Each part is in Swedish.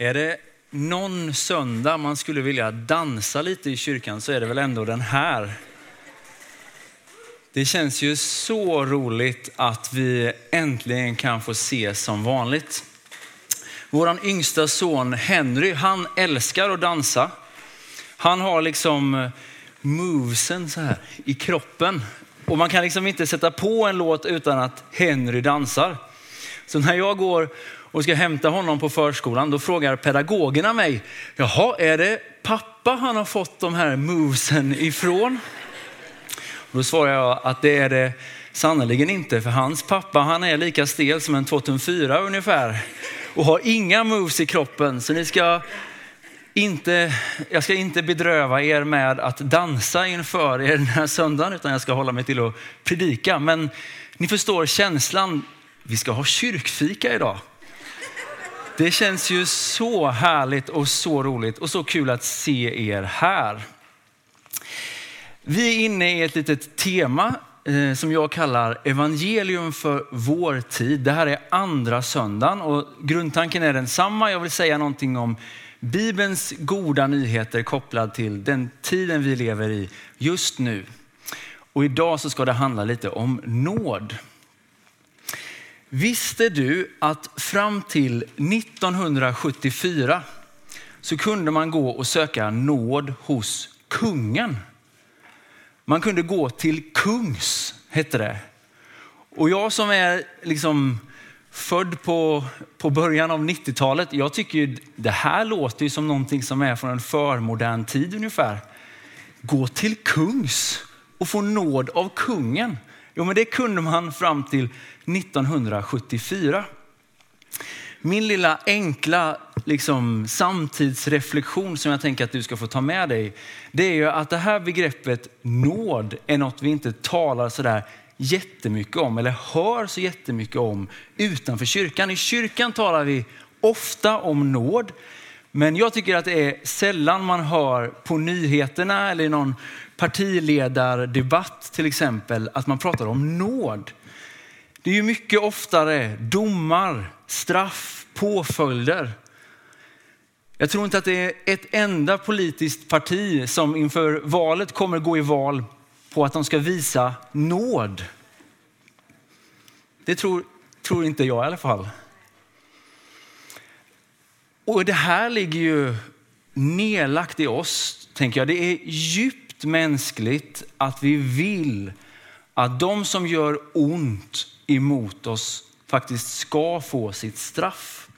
Är det någon söndag man skulle vilja dansa lite i kyrkan så är det väl ändå den här. Det känns ju så roligt att vi äntligen kan få ses som vanligt. Vår yngsta son Henry, han älskar att dansa. Han har liksom movesen så här i kroppen. Och man kan liksom inte sätta på en låt utan att Henry dansar. Så när jag går och ska hämta honom på förskolan, då frågar pedagogerna mig, jaha, är det pappa han har fått de här movesen ifrån? Och då svarar jag att det är det sannerligen inte, för hans pappa han är lika stel som en 2004 ungefär och har inga moves i kroppen. Så ni ska inte, jag ska inte bedröva er med att dansa inför er den här söndagen, utan jag ska hålla mig till att predika. Men ni förstår känslan, vi ska ha kyrkfika idag. Det känns ju så härligt och så roligt och så kul att se er här. Vi är inne i ett litet tema eh, som jag kallar evangelium för vår tid. Det här är andra söndagen och grundtanken är densamma. Jag vill säga någonting om Bibelns goda nyheter kopplad till den tiden vi lever i just nu. Och idag så ska det handla lite om nåd. Visste du att fram till 1974 så kunde man gå och söka nåd hos kungen? Man kunde gå till kungs, hette det. Och jag som är liksom född på, på början av 90-talet, jag tycker ju det här låter ju som någonting som är från en förmodern tid ungefär. Gå till kungs och få nåd av kungen. Jo, men det kunde man fram till 1974. Min lilla enkla liksom, samtidsreflektion som jag tänker att du ska få ta med dig, det är ju att det här begreppet nåd är något vi inte talar sådär jättemycket om eller hör så jättemycket om utanför kyrkan. I kyrkan talar vi ofta om nåd, men jag tycker att det är sällan man hör på nyheterna eller i någon partiledardebatt till exempel att man pratar om nåd. Det är ju mycket oftare domar, straff, påföljder. Jag tror inte att det är ett enda politiskt parti som inför valet kommer gå i val på att de ska visa nåd. Det tror, tror inte jag i alla fall. Och det här ligger ju nedlagt i oss, tänker jag. Det är djupt mänskligt att vi vill att de som gör ont emot oss faktiskt ska få sitt straff.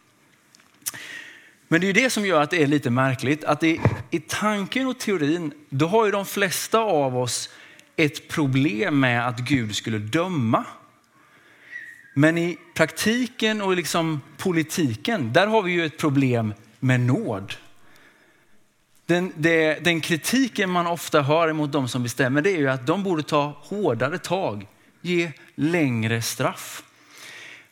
Men det är det som gör att det är lite märkligt, att det, i tanken och teorin, då har ju de flesta av oss ett problem med att Gud skulle döma. Men i praktiken och liksom politiken, där har vi ju ett problem med nåd. Den, det, den kritiken man ofta hör mot de som bestämmer det är ju att de borde ta hårdare tag, ge längre straff.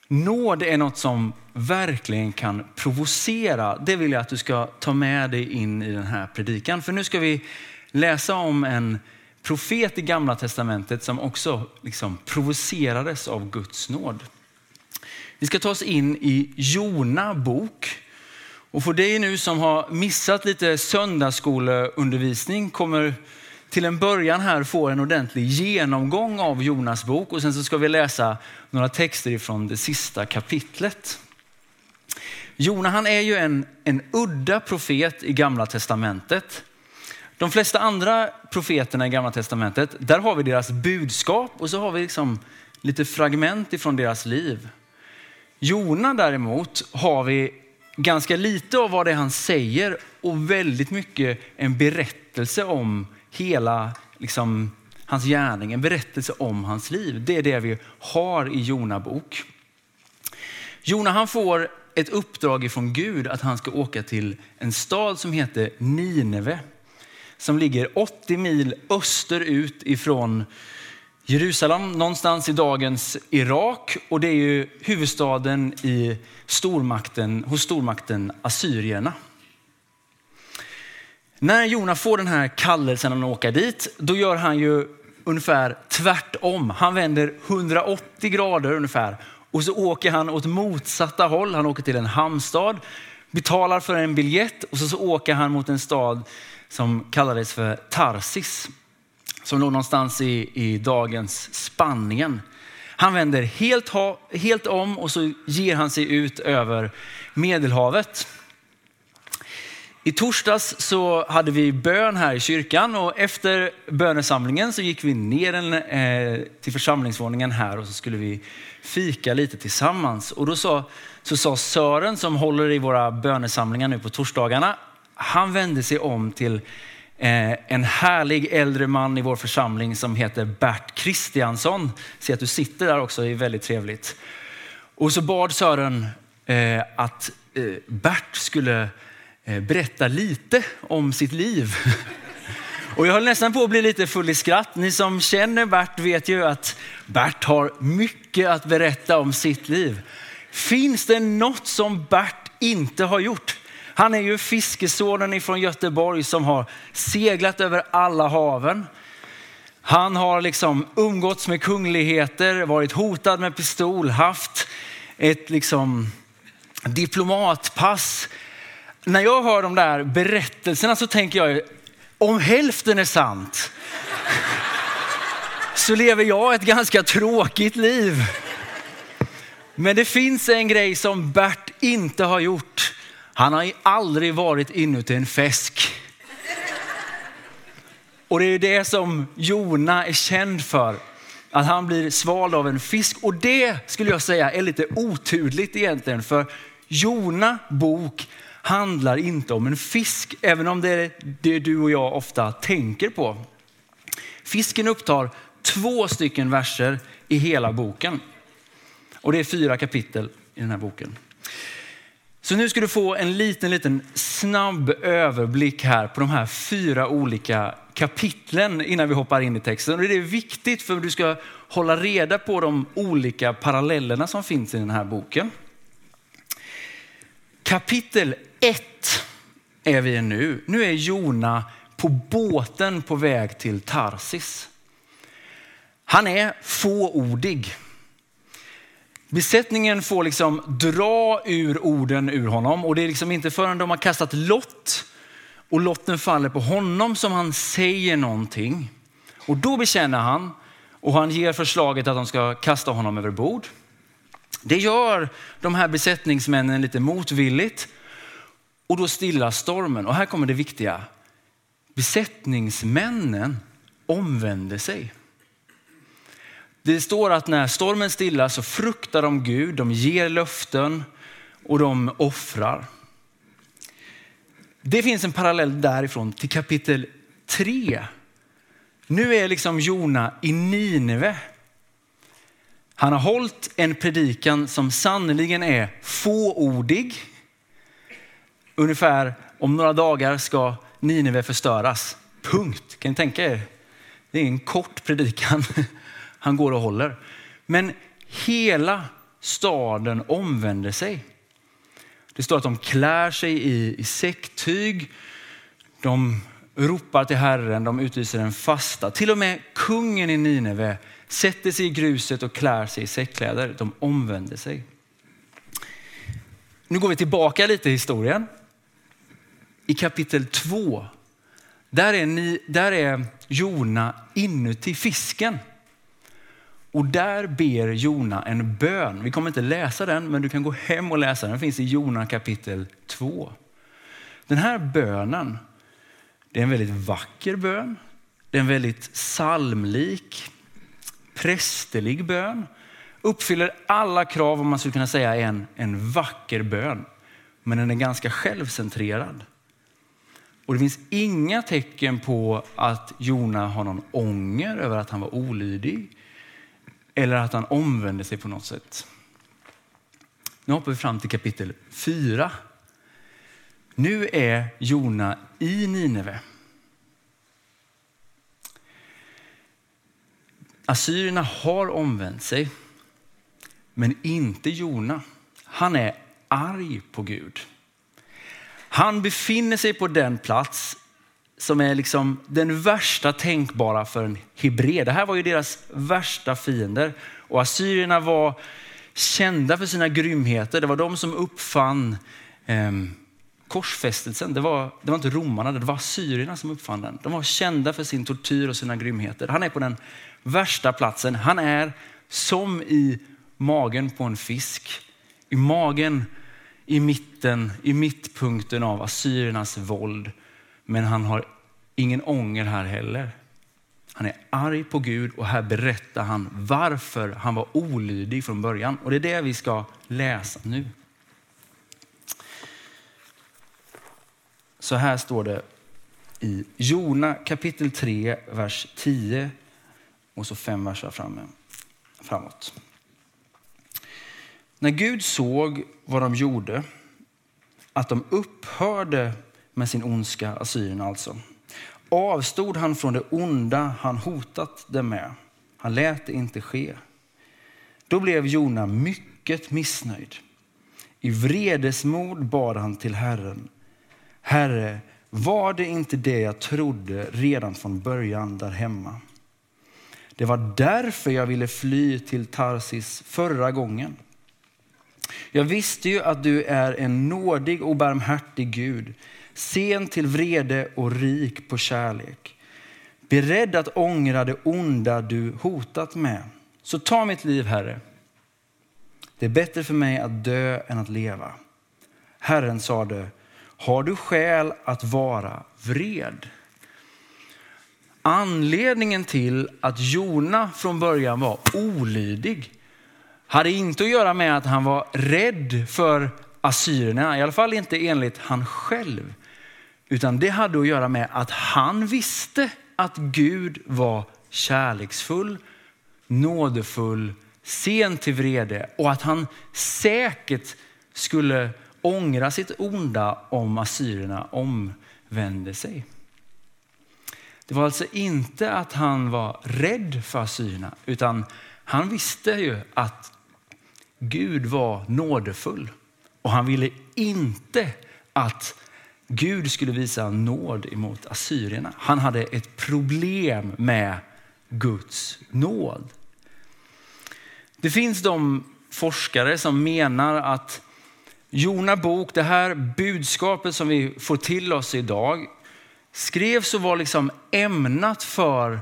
Nåd är något som verkligen kan provocera. Det vill jag att du ska ta med dig in i den här predikan. För nu ska vi läsa om en profet i gamla testamentet som också liksom provocerades av Guds nåd. Vi ska ta oss in i Jona bok. Och för dig nu som har missat lite söndagsskoleundervisning kommer till en början här få en ordentlig genomgång av Jonas bok och sen så ska vi läsa några texter ifrån det sista kapitlet. Jona han är ju en, en udda profet i gamla testamentet. De flesta andra profeterna i gamla testamentet, där har vi deras budskap och så har vi liksom lite fragment ifrån deras liv. Jona däremot har vi ganska lite av vad det är han säger och väldigt mycket en berättelse om hela liksom, hans gärning, en berättelse om hans liv. Det är det vi har i Jona bok. Jona han får ett uppdrag ifrån Gud att han ska åka till en stad som heter Nineve som ligger 80 mil österut ifrån Jerusalem, någonstans i dagens Irak och det är ju huvudstaden i stormakten, hos stormakten assyrierna. När Jona får den här kallelsen att åka dit, då gör han ju ungefär tvärtom. Han vänder 180 grader ungefär och så åker han åt motsatta håll. Han åker till en hamnstad betalar för en biljett och så, så åker han mot en stad som kallades för Tarsis. Som låg någonstans i, i dagens Spanien. Han vänder helt, ha, helt om och så ger han sig ut över Medelhavet. I torsdags så hade vi bön här i kyrkan och efter bönesamlingen så gick vi ner en, eh, till församlingsvåningen här och så skulle vi fika lite tillsammans. Och då sa, så sa Sören som håller i våra bönesamlingar nu på torsdagarna, han vände sig om till eh, en härlig äldre man i vår församling som heter Bert Kristiansson. Se att du sitter där också, det är väldigt trevligt. Och så bad Sören eh, att eh, Bert skulle berätta lite om sitt liv. Och jag höll nästan på att bli lite full i skratt. Ni som känner Bert vet ju att Bert har mycket att berätta om sitt liv. Finns det något som Bert inte har gjort? Han är ju fiskesonen från Göteborg som har seglat över alla haven. Han har liksom umgåtts med kungligheter, varit hotad med pistol, haft ett liksom diplomatpass, när jag hör de där berättelserna så tänker jag, om hälften är sant, så lever jag ett ganska tråkigt liv. Men det finns en grej som Bert inte har gjort. Han har aldrig varit inuti en fisk. Och det är det som Jona är känd för. Att han blir svald av en fisk. Och det skulle jag säga är lite otydligt egentligen. För Jona bok handlar inte om en fisk, även om det är det du och jag ofta tänker på. Fisken upptar två stycken verser i hela boken. Och det är fyra kapitel i den här boken. Så nu ska du få en liten, liten snabb överblick här på de här fyra olika kapitlen innan vi hoppar in i texten. Och det är viktigt för att du ska hålla reda på de olika parallellerna som finns i den här boken. Kapitel 1 är vi nu. Nu är Jona på båten på väg till Tarsis. Han är fåordig. Besättningen får liksom dra ur orden ur honom och det är liksom inte förrän de har kastat lott och lotten faller på honom som han säger någonting. Och då bekänner han och han ger förslaget att de ska kasta honom över bord. Det gör de här besättningsmännen lite motvilligt och då stillas stormen. Och här kommer det viktiga. Besättningsmännen omvänder sig. Det står att när stormen stillar så fruktar de Gud, de ger löften och de offrar. Det finns en parallell därifrån till kapitel 3. Nu är liksom Jona i Nineve han har hållit en predikan som sannoliken är fåordig. Ungefär om några dagar ska Nineve förstöras. Punkt. Kan ni tänka er? Det är en kort predikan han går och håller. Men hela staden omvänder sig. Det står att de klär sig i, i säcktyg. De ropar till Herren, de utlyser en fasta. Till och med kungen i Nineve sätter sig i gruset och klär sig i säckkläder. De omvänder sig. Nu går vi tillbaka lite i historien. I kapitel 2, där är, ni, där är Jona inuti fisken. Och där ber Jona en bön. Vi kommer inte läsa den, men du kan gå hem och läsa den. Den finns i Jona kapitel 2. Den här bönen, det är en väldigt vacker bön. Det är en väldigt psalmlik prästerlig bön. Uppfyller alla krav om man skulle kunna säga en, en vacker bön. Men den är ganska självcentrerad. Och det finns inga tecken på att Jona har någon ånger över att han var olydig. Eller att han omvänder sig på något sätt. Nu hoppar vi fram till kapitel 4. Nu är Jona i Nineve. Assyrierna har omvänt sig, men inte Jona. Han är arg på Gud. Han befinner sig på den plats som är liksom den värsta tänkbara för en hebré. Det här var ju deras värsta fiender. Och assyrierna var kända för sina grymheter. Det var de som uppfann eh, korsfästelsen, det var, det var inte romarna, det var assyrierna som uppfann den. De var kända för sin tortyr och sina grymheter. Han är på den värsta platsen. Han är som i magen på en fisk. I magen, i mitten, i mittpunkten av assyriernas våld. Men han har ingen ånger här heller. Han är arg på Gud och här berättar han varför han var olydig från början. Och det är det vi ska läsa nu. Så här står det i Jona kapitel 3, vers 10 och så fem verser framme, framåt. När Gud såg vad de gjorde, att de upphörde med sin ondska, assyrierna alltså, avstod han från det onda han hotat dem med. Han lät det inte ske. Då blev Jona mycket missnöjd. I vredesmod bad han till Herren. Herre, var det inte det jag trodde redan från början där hemma? Det var därför jag ville fly till Tarsis förra gången. Jag visste ju att du är en nådig och barmhärtig Gud, sen till vrede och rik på kärlek. Beredd att ångra det onda du hotat med. Så ta mitt liv, Herre. Det är bättre för mig att dö än att leva. Herren sade, har du skäl att vara vred? Anledningen till att Jona från början var olydig hade inte att göra med att han var rädd för assyrierna, i alla fall inte enligt han själv. Utan det hade att göra med att han visste att Gud var kärleksfull, nådefull, sen till vrede och att han säkert skulle ångra sitt onda om assyrierna omvände sig. Det var alltså inte att han var rädd för assyrierna, utan han visste ju att Gud var nådefull och han ville inte att Gud skulle visa nåd emot assyrierna. Han hade ett problem med Guds nåd. Det finns de forskare som menar att Jona bok, det här budskapet som vi får till oss idag, skrevs och var liksom ämnat för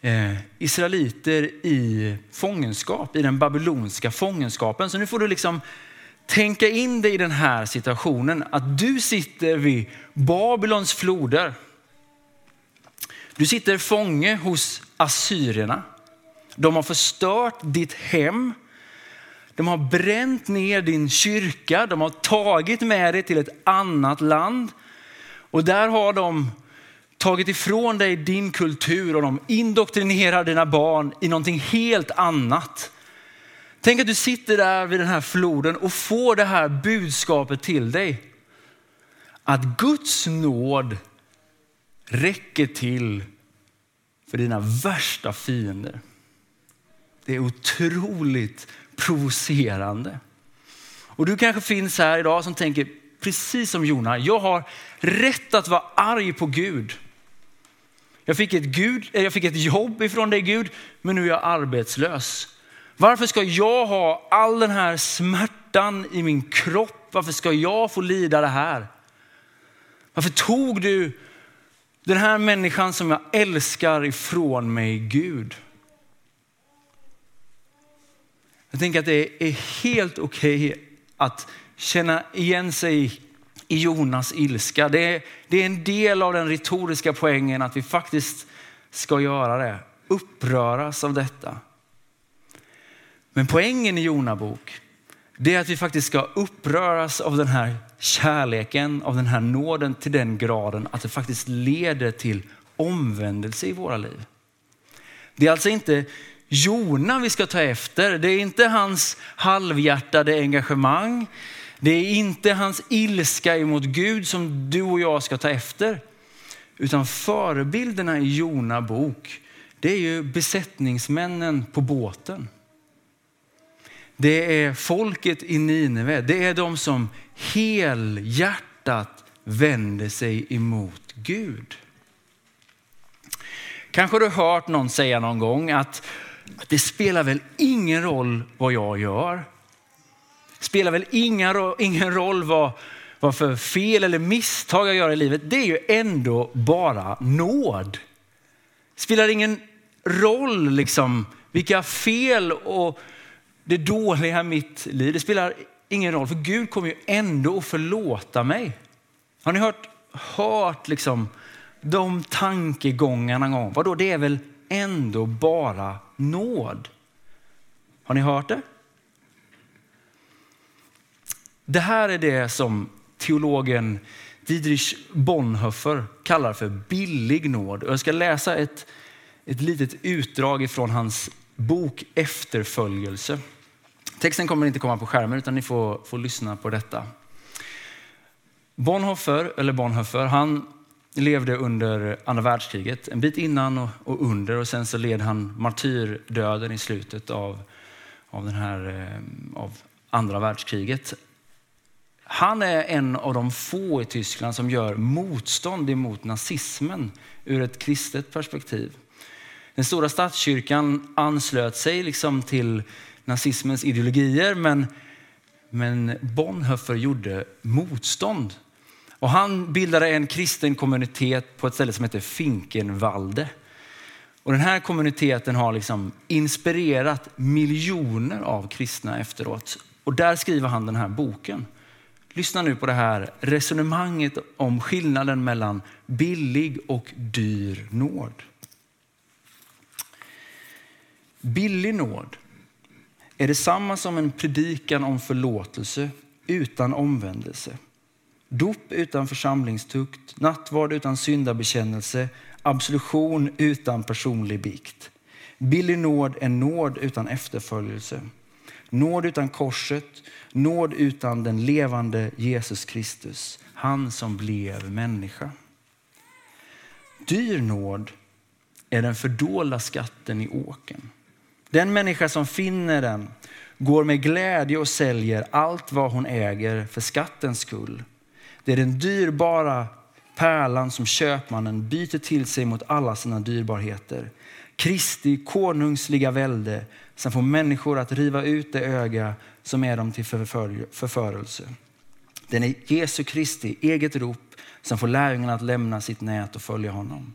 eh, israeliter i fångenskap, i den babylonska fångenskapen. Så nu får du liksom tänka in dig i den här situationen, att du sitter vid Babylons floder. Du sitter fånge hos assyrierna. De har förstört ditt hem. De har bränt ner din kyrka. De har tagit med dig till ett annat land. Och där har de tagit ifrån dig din kultur och de indoktrinerar dina barn i någonting helt annat. Tänk att du sitter där vid den här floden och får det här budskapet till dig. Att Guds nåd räcker till för dina värsta fiender. Det är otroligt provocerande. Och du kanske finns här idag som tänker precis som Jona, jag har rätt att vara arg på Gud. Jag fick, ett Gud, eh, jag fick ett jobb ifrån dig Gud, men nu är jag arbetslös. Varför ska jag ha all den här smärtan i min kropp? Varför ska jag få lida det här? Varför tog du den här människan som jag älskar ifrån mig Gud? Jag tänker att det är helt okej okay att känna igen sig i Jonas ilska. Det är, det är en del av den retoriska poängen att vi faktiskt ska göra det. Uppröras av detta. Men poängen i Jona bok, det är att vi faktiskt ska uppröras av den här kärleken, av den här nåden till den graden att det faktiskt leder till omvändelse i våra liv. Det är alltså inte Jona vi ska ta efter. Det är inte hans halvhjärtade engagemang. Det är inte hans ilska emot Gud som du och jag ska ta efter. Utan förebilderna i Jona bok, det är ju besättningsmännen på båten. Det är folket i Nineve. Det är de som helhjärtat vänder sig emot Gud. Kanske du har hört någon säga någon gång att det spelar väl ingen roll vad jag gör. Det spelar väl ingen, ingen roll vad, vad för fel eller misstag jag gör i livet, det är ju ändå bara nåd. Spelar ingen roll liksom vilka fel och det dåliga i mitt liv. Det spelar ingen roll för Gud kommer ju ändå att förlåta mig. Har ni hört, hört liksom de tankegångarna någon gång? Vadå, det är väl ändå bara nåd? Har ni hört det? Det här är det som teologen Dietrich Bonhoeffer kallar för billig nåd. Jag ska läsa ett, ett litet utdrag ifrån hans bok Efterföljelse. Texten kommer inte komma på skärmen utan ni får, får lyssna på detta. Bonhoeffer, eller Bonhoeffer, han levde under andra världskriget, en bit innan och, och under och sen så led han martyrdöden i slutet av, av, den här, eh, av andra världskriget. Han är en av de få i Tyskland som gör motstånd emot nazismen ur ett kristet perspektiv. Den stora statskyrkan anslöt sig liksom till nazismens ideologier men, men Bonhoeffer gjorde motstånd. Och han bildade en kristen kommunitet på ett ställe som heter Finkenwalde. Och den här kommuniteten har liksom inspirerat miljoner av kristna efteråt. Och där skriver han den här boken. Lyssna nu på det här resonemanget om skillnaden mellan billig och dyr nåd. Billig nåd är detsamma som en predikan om förlåtelse utan omvändelse. Dop utan församlingstukt, nattvard utan syndabekännelse, absolution utan personlig bikt. Billig nåd är nåd utan efterföljelse. Nåd utan korset, nåd utan den levande Jesus Kristus, han som blev människa. Dyr nåd är den fördolda skatten i åken. Den människa som finner den går med glädje och säljer allt vad hon äger för skattens skull. Det är den dyrbara pärlan som köpmannen byter till sig mot alla sina dyrbarheter. Kristi konungsliga välde som får människor att riva ut det öga som är dem till förförelse. Den är Jesu Kristi eget rop som får lärjungarna att lämna sitt nät och följa honom.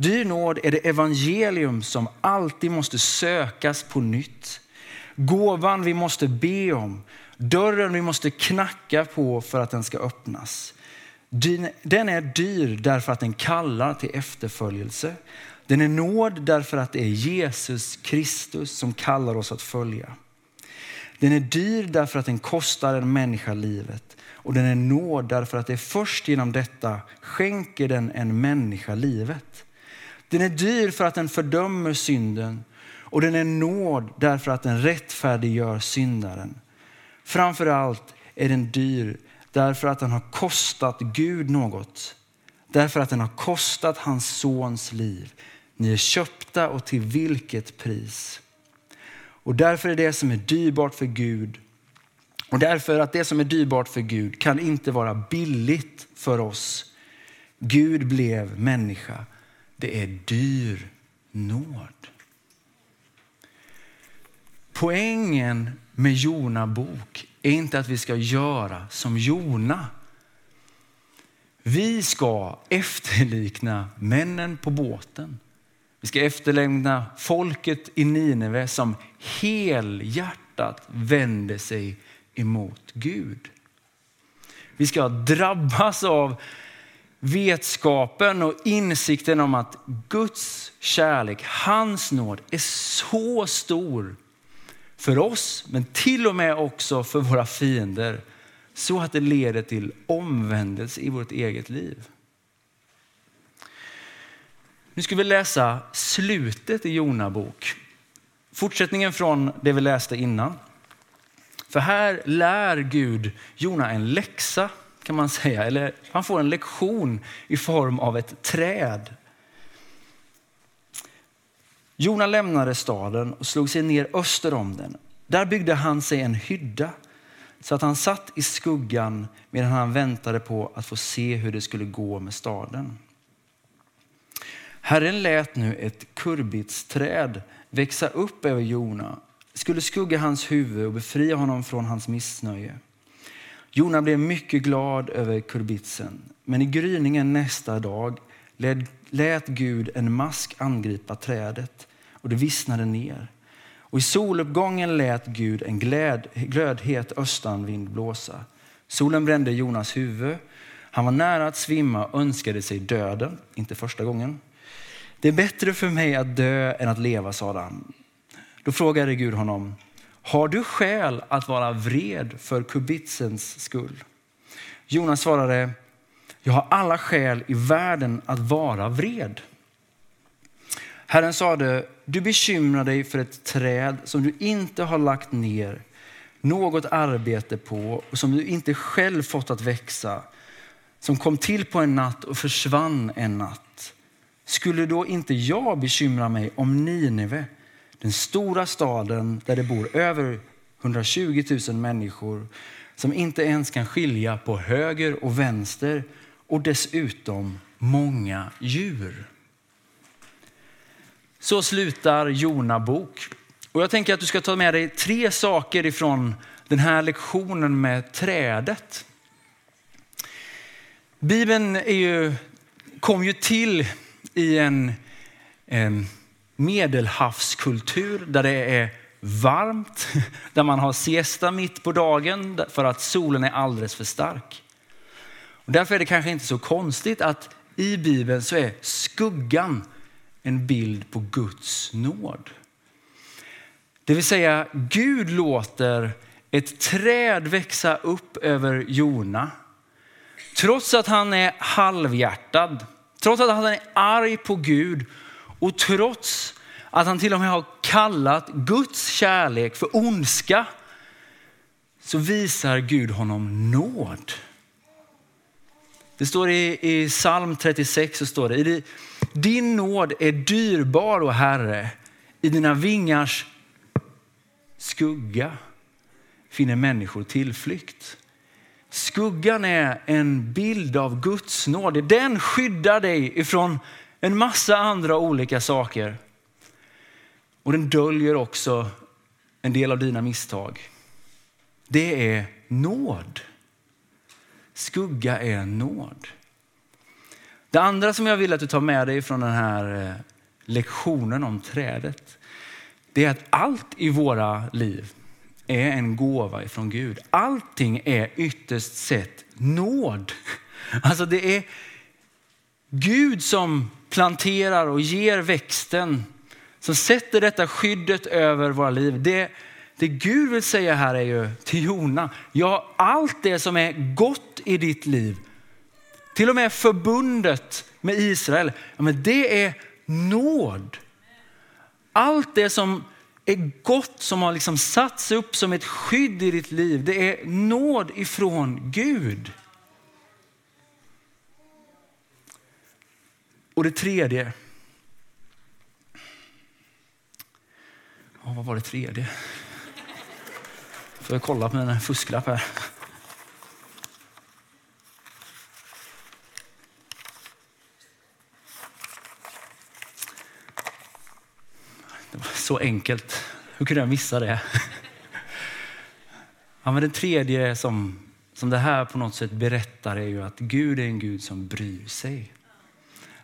Dyr nåd är det evangelium som alltid måste sökas på nytt. Gåvan vi måste be om, dörren vi måste knacka på för att den ska öppnas. Den är dyr därför att den kallar till efterföljelse. Den är nåd därför att det är Jesus Kristus som kallar oss att följa. Den är dyr därför att den kostar en människa livet. Och den är nåd därför att det är först genom detta skänker den en människa livet. Den är dyr för att den fördömer synden och den är nåd därför att den rättfärdiggör syndaren. Framför allt är den dyr därför att den har kostat Gud något. Därför att den har kostat hans sons liv. Ni är köpta och till vilket pris? Och därför är det som är dyrbart för Gud och därför att det som är dyrbart för Gud kan inte vara billigt för oss. Gud blev människa. Det är dyr nåd. Poängen med Jona bok är inte att vi ska göra som Jona. Vi ska efterlikna männen på båten. Vi ska efterlämna folket i Nineve som helhjärtat vänder sig emot Gud. Vi ska drabbas av vetskapen och insikten om att Guds kärlek, hans nåd är så stor för oss, men till och med också för våra fiender. Så att det leder till omvändelse i vårt eget liv. Nu ska vi läsa slutet i Jona bok. Fortsättningen från det vi läste innan. För här lär Gud Jona en läxa kan man säga. Eller han får en lektion i form av ett träd. Jona lämnade staden och slog sig ner öster om den. Där byggde han sig en hydda så att han satt i skuggan medan han väntade på att få se hur det skulle gå med staden. Herren lät nu ett kurbitsträd växa upp över Jona, skulle skugga hans huvud och befria honom från hans missnöje. Jona blev mycket glad över kurbitsen, men i gryningen nästa dag lät Gud en mask angripa trädet och det vissnade ner. Och i soluppgången lät Gud en gläd, glödhet östanvind blåsa. Solen brände Jonas huvud. Han var nära att svimma och önskade sig döden, inte första gången. Det är bättre för mig att dö än att leva, sade han. Då frågade Gud honom, har du skäl att vara vred för kubitsens skull? Jonas svarade, jag har alla skäl i världen att vara vred. Herren sade, du bekymrar dig för ett träd som du inte har lagt ner något arbete på och som du inte själv fått att växa, som kom till på en natt och försvann en natt. Skulle då inte jag bekymra mig om Nineve, den stora staden där det bor över 120 000 människor som inte ens kan skilja på höger och vänster och dessutom många djur. Så slutar Jona bok. Och jag tänker att du ska ta med dig tre saker ifrån den här lektionen med trädet. Bibeln är ju, kom ju till i en, en medelhavskultur där det är varmt, där man har siesta mitt på dagen för att solen är alldeles för stark. Och därför är det kanske inte så konstigt att i Bibeln så är skuggan en bild på Guds nåd. Det vill säga Gud låter ett träd växa upp över Jona. Trots att han är halvhjärtad, trots att han är arg på Gud och trots att han till och med har kallat Guds kärlek för ondska så visar Gud honom nåd. Det står i, i psalm 36, så står det, din nåd är dyrbar, och Herre. I dina vingars skugga finner människor tillflykt. Skuggan är en bild av Guds nåd. Den skyddar dig ifrån en massa andra olika saker. Och den döljer också en del av dina misstag. Det är nåd. Skugga är nåd. Det andra som jag vill att du tar med dig från den här eh, lektionen om trädet, det är att allt i våra liv är en gåva ifrån Gud. Allting är ytterst sett nåd. Alltså det är Gud som planterar och ger växten, som sätter detta skyddet över våra liv. Det, det Gud vill säga här är ju till Jona, ja allt det som är gott i ditt liv, till och med förbundet med Israel, ja, men det är nåd. Allt det som är gott som har liksom satts upp som ett skydd i ditt liv, det är nåd ifrån Gud. Och det tredje. Ja, vad var det tredje? Får jag kolla på min fusklapp här. Det var så enkelt. Hur kunde jag missa det? Ja, men det tredje som, som det här på något sätt berättar är ju att Gud är en Gud som bryr sig.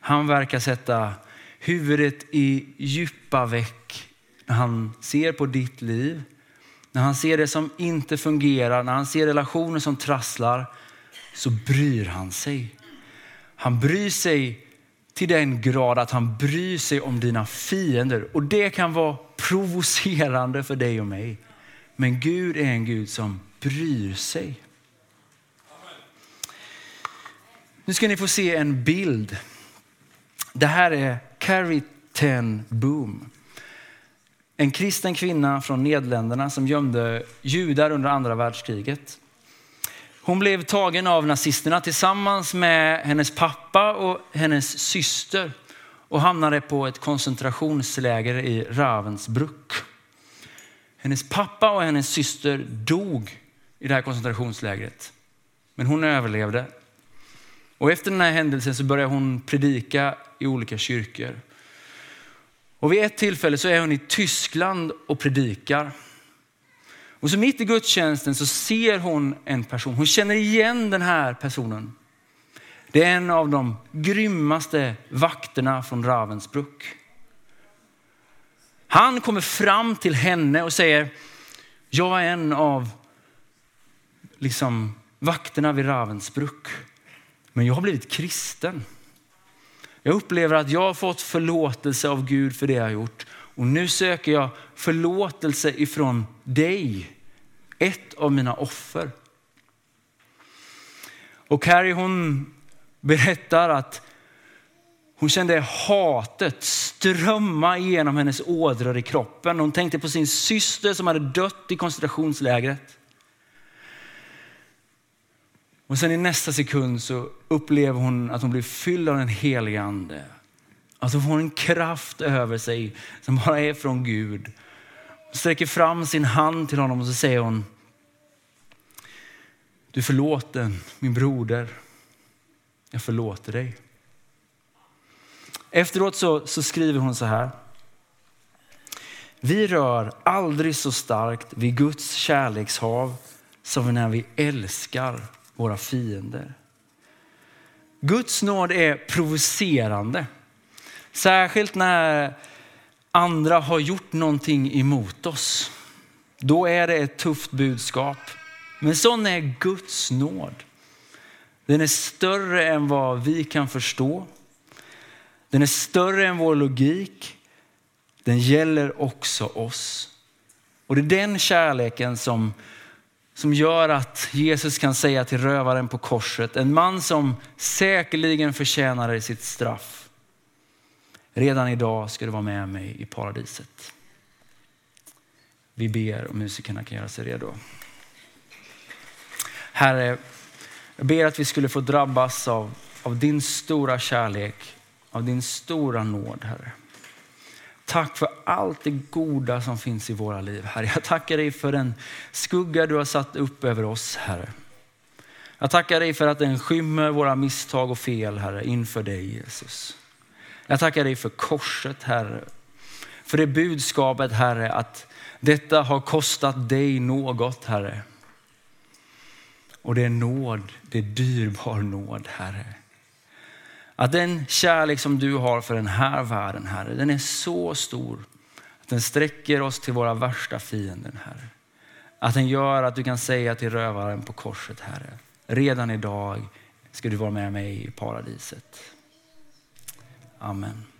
Han verkar sätta huvudet i djupa veck när han ser på ditt liv när han ser det som inte fungerar, när han ser relationer som trasslar, så bryr han sig. Han bryr sig till den grad att han bryr sig om dina fiender. Och det kan vara provocerande för dig och mig. Men Gud är en Gud som bryr sig. Nu ska ni få se en bild. Det här är Carrie Ten Boom. En kristen kvinna från Nederländerna som gömde judar under andra världskriget. Hon blev tagen av nazisterna tillsammans med hennes pappa och hennes syster och hamnade på ett koncentrationsläger i Ravensbrück. Hennes pappa och hennes syster dog i det här koncentrationslägret. Men hon överlevde. Och efter den här händelsen så börjar hon predika i olika kyrkor. Och vid ett tillfälle så är hon i Tyskland och predikar. Och så mitt i gudstjänsten så ser hon en person. Hon känner igen den här personen. Det är en av de grymmaste vakterna från Ravensbrück. Han kommer fram till henne och säger, jag är en av liksom, vakterna vid Ravensbrück. Men jag har blivit kristen. Jag upplever att jag har fått förlåtelse av Gud för det jag har gjort. Och nu söker jag förlåtelse ifrån dig, ett av mina offer. Och Carrie hon berättar att hon kände hatet strömma igenom hennes ådror i kroppen. Hon tänkte på sin syster som hade dött i koncentrationslägret. Och sen i nästa sekund så upplever hon att hon blir fylld av den helige ande. Att hon får en kraft över sig som bara är från Gud. Hon sträcker fram sin hand till honom och så säger hon, du är förlåten min broder. Jag förlåter dig. Efteråt så, så skriver hon så här. Vi rör aldrig så starkt vid Guds kärlekshav som när vi älskar våra fiender. Guds nåd är provocerande. Särskilt när andra har gjort någonting emot oss. Då är det ett tufft budskap. Men sån är Guds nåd. Den är större än vad vi kan förstå. Den är större än vår logik. Den gäller också oss. Och det är den kärleken som som gör att Jesus kan säga till rövaren på korset, en man som säkerligen förtjänade sitt straff. Redan idag ska du vara med mig i paradiset. Vi ber och musikerna kan göra sig redo. Herre, jag ber att vi skulle få drabbas av, av din stora kärlek, av din stora nåd, Herre. Tack för allt det goda som finns i våra liv, Herre. Jag tackar dig för den skugga du har satt upp över oss, Herre. Jag tackar dig för att den skymmer våra misstag och fel, Herre, inför dig, Jesus. Jag tackar dig för korset, Herre. För det budskapet, Herre, att detta har kostat dig något, Herre. Och det är nåd, det är dyrbar nåd, Herre. Att den kärlek som du har för den här världen, Herre, den är så stor att den sträcker oss till våra värsta fiender, Herre. Att den gör att du kan säga till rövaren på korset, Herre, redan idag ska du vara med mig i paradiset. Amen.